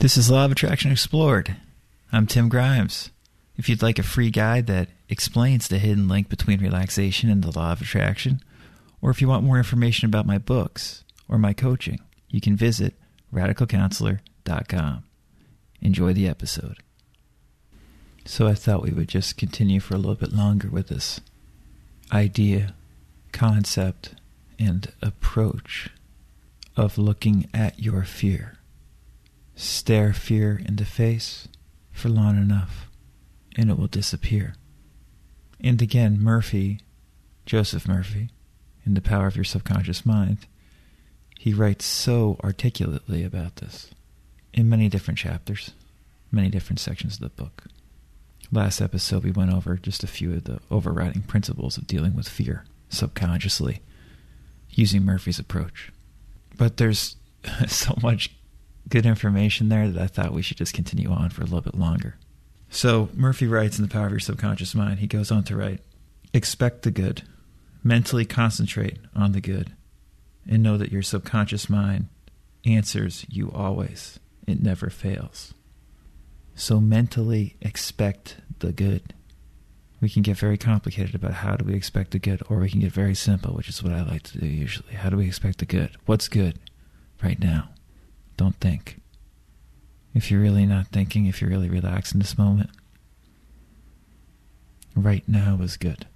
This is Law of Attraction Explored. I'm Tim Grimes. If you'd like a free guide that explains the hidden link between relaxation and the law of attraction, or if you want more information about my books or my coaching, you can visit radicalcounselor.com. Enjoy the episode. So I thought we would just continue for a little bit longer with this idea, concept, and approach of looking at your fear Stare fear in the face for long enough, and it will disappear. And again, Murphy, Joseph Murphy, in The Power of Your Subconscious Mind, he writes so articulately about this in many different chapters, many different sections of the book. Last episode, we went over just a few of the overriding principles of dealing with fear subconsciously using Murphy's approach. But there's so much good information there that I thought we should just continue on for a little bit longer. So Murphy writes in The Power of Your Subconscious Mind, he goes on to write Expect the good, mentally concentrate on the good, and know that your subconscious mind answers you always. It never fails. So mentally expect the good. We can get very complicated about how do we expect the good, or we can get very simple, which is what I like to do usually. How do we expect the good? What's good right now? Don't think. If you're really not thinking, if you're really relaxed in this moment, right now is good.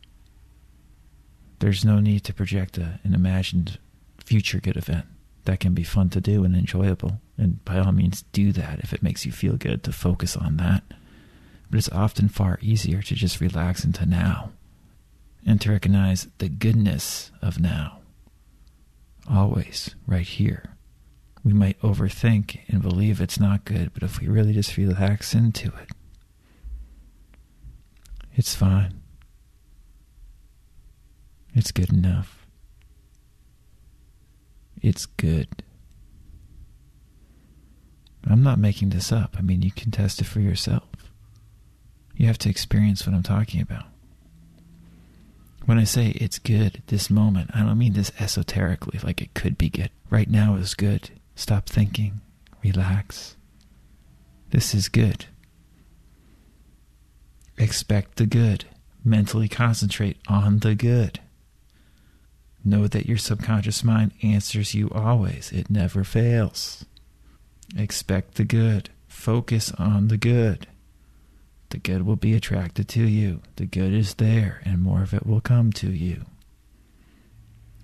There's no need to project a, an imagined future good event. That can be fun to do and enjoyable. And by all means, do that if it makes you feel good to focus on that. But it's often far easier to just relax into now and to recognize the goodness of now. Always right here we might overthink and believe it's not good, but if we really just relax into it, it's fine. It's good enough. It's good. I'm not making this up. I mean, you can test it for yourself. You have to experience what I'm talking about. When I say it's good, this moment, I don't mean this esoterically, like it could be good. Right now is good. Stop thinking. Relax. This is good. Expect the good. Mentally concentrate on the good. Know that your subconscious mind answers you always, it never fails. Expect the good. Focus on the good. The good will be attracted to you. The good is there, and more of it will come to you.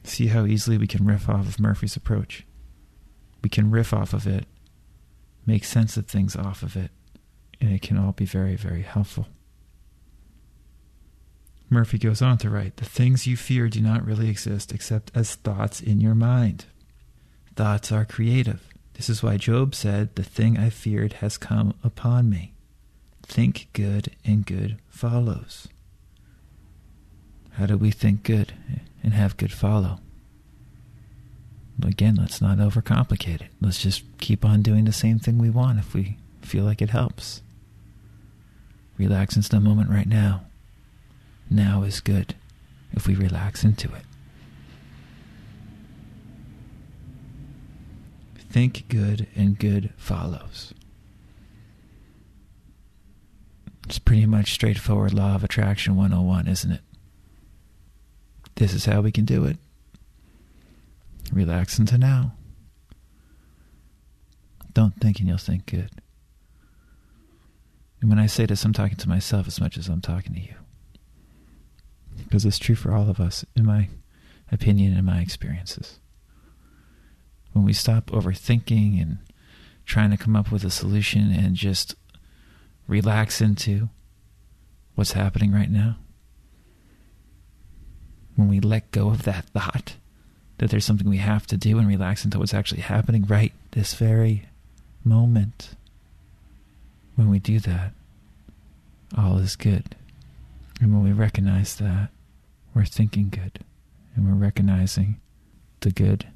See how easily we can riff off of Murphy's approach we can riff off of it, make sense of things off of it, and it can all be very, very helpful. Murphy goes on to write The things you fear do not really exist except as thoughts in your mind. Thoughts are creative. This is why Job said, The thing I feared has come upon me. Think good, and good follows. How do we think good and have good follow? Again, let's not overcomplicate it. Let's just keep on doing the same thing we want if we feel like it helps. Relax into the moment right now. Now is good if we relax into it. Think good and good follows. It's pretty much straightforward law of attraction 101, isn't it? This is how we can do it. Relax into now. Don't think and you'll think good. And when I say this, I'm talking to myself as much as I'm talking to you. Because it's true for all of us, in my opinion and my experiences. When we stop overthinking and trying to come up with a solution and just relax into what's happening right now, when we let go of that thought that there's something we have to do and relax into what's actually happening right this very moment. When we do that, all is good. And when we recognize that, we're thinking good and we're recognizing the good.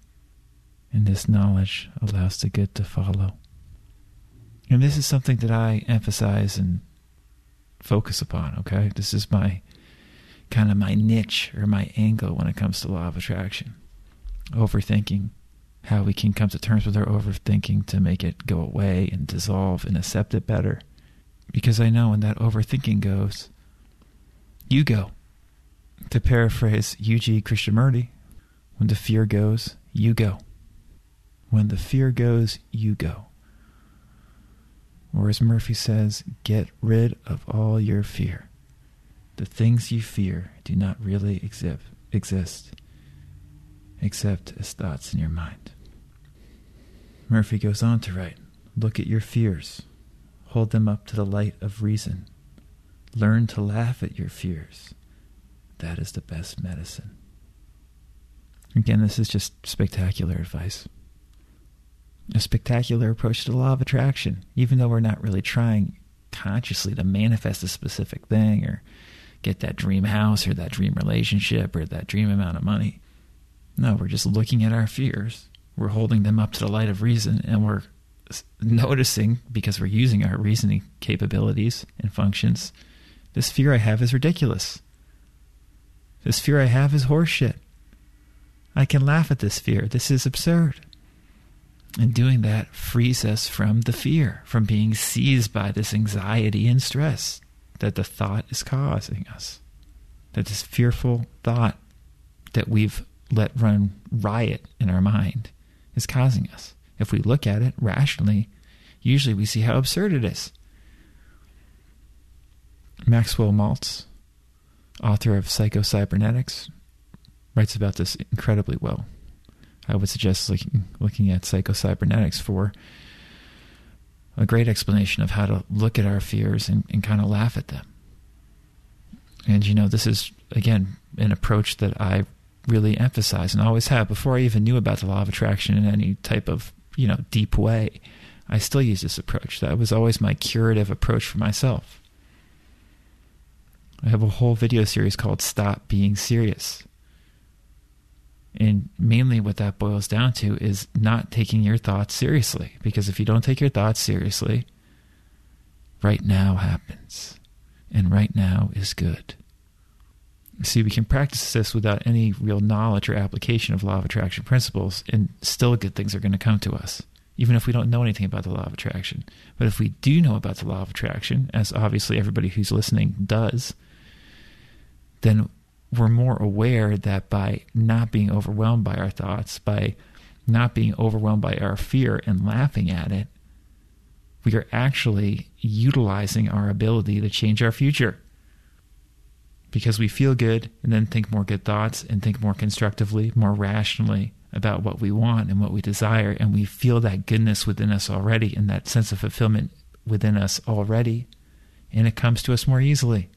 And this knowledge allows the good to follow. And this is something that I emphasize and focus upon, okay? This is my kind of my niche or my angle when it comes to law of attraction overthinking how we can come to terms with our overthinking to make it go away and dissolve and accept it better. Because I know when that overthinking goes, you go. To paraphrase U.G. Krishnamurti, when the fear goes, you go. When the fear goes, you go. Or as Murphy says, get rid of all your fear. The things you fear do not really exist, except as thoughts in your mind. Murphy goes on to write Look at your fears, hold them up to the light of reason. Learn to laugh at your fears. That is the best medicine. Again, this is just spectacular advice. A spectacular approach to the law of attraction, even though we're not really trying consciously to manifest a specific thing or get that dream house or that dream relationship or that dream amount of money. No, we're just looking at our fears. We're holding them up to the light of reason and we're noticing, because we're using our reasoning capabilities and functions, this fear I have is ridiculous. This fear I have is horseshit. I can laugh at this fear. This is absurd. And doing that frees us from the fear, from being seized by this anxiety and stress that the thought is causing us. That this fearful thought that we've let run riot in our mind is causing us. If we look at it rationally, usually we see how absurd it is. Maxwell Maltz, author of Psycho-Cybernetics, writes about this incredibly well. I would suggest looking, looking at Psycho-Cybernetics for a great explanation of how to look at our fears and, and kind of laugh at them. And, you know, this is, again, an approach that I really emphasize and always have. Before I even knew about the law of attraction in any type of, you know, deep way, I still use this approach. That was always my curative approach for myself. I have a whole video series called Stop Being Serious. And mainly what that boils down to is not taking your thoughts seriously. Because if you don't take your thoughts seriously, right now happens. And right now is good. See, we can practice this without any real knowledge or application of law of attraction principles, and still good things are going to come to us, even if we don't know anything about the law of attraction. But if we do know about the law of attraction, as obviously everybody who's listening does, then we're more aware that by not being overwhelmed by our thoughts, by not being overwhelmed by our fear and laughing at it, we are actually utilizing our ability to change our future. Because we feel good and then think more good thoughts and think more constructively, more rationally about what we want and what we desire. And we feel that goodness within us already and that sense of fulfillment within us already. And it comes to us more easily.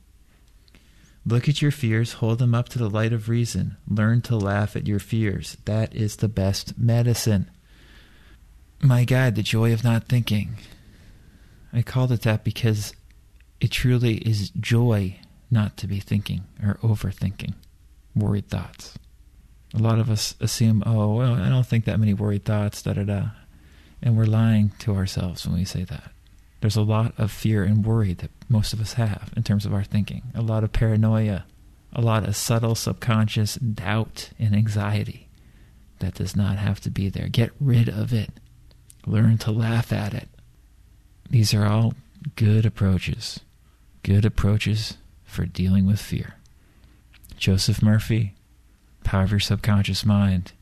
Look at your fears, hold them up to the light of reason. Learn to laugh at your fears. That is the best medicine. My God, the joy of not thinking. I called it that because it truly is joy not to be thinking or overthinking worried thoughts. A lot of us assume, oh, well, I don't think that many worried thoughts, da da da. And we're lying to ourselves when we say that. There's a lot of fear and worry that most of us have in terms of our thinking, a lot of paranoia, a lot of subtle subconscious doubt and anxiety that does not have to be there. Get rid of it. Learn to laugh at it. These are all good approaches. Good approaches for dealing with fear. Joseph Murphy, Power of Your Subconscious Mind.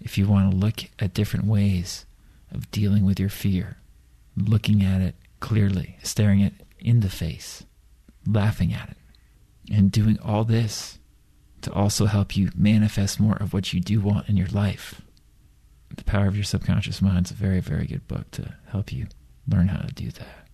If you want to look at different ways of dealing with your fear, looking at it clearly, staring it in the face, laughing at it, and doing all this to also help you manifest more of what you do want in your life. The Power of Your Subconscious Mind is a very, very good book to help you learn how to do that.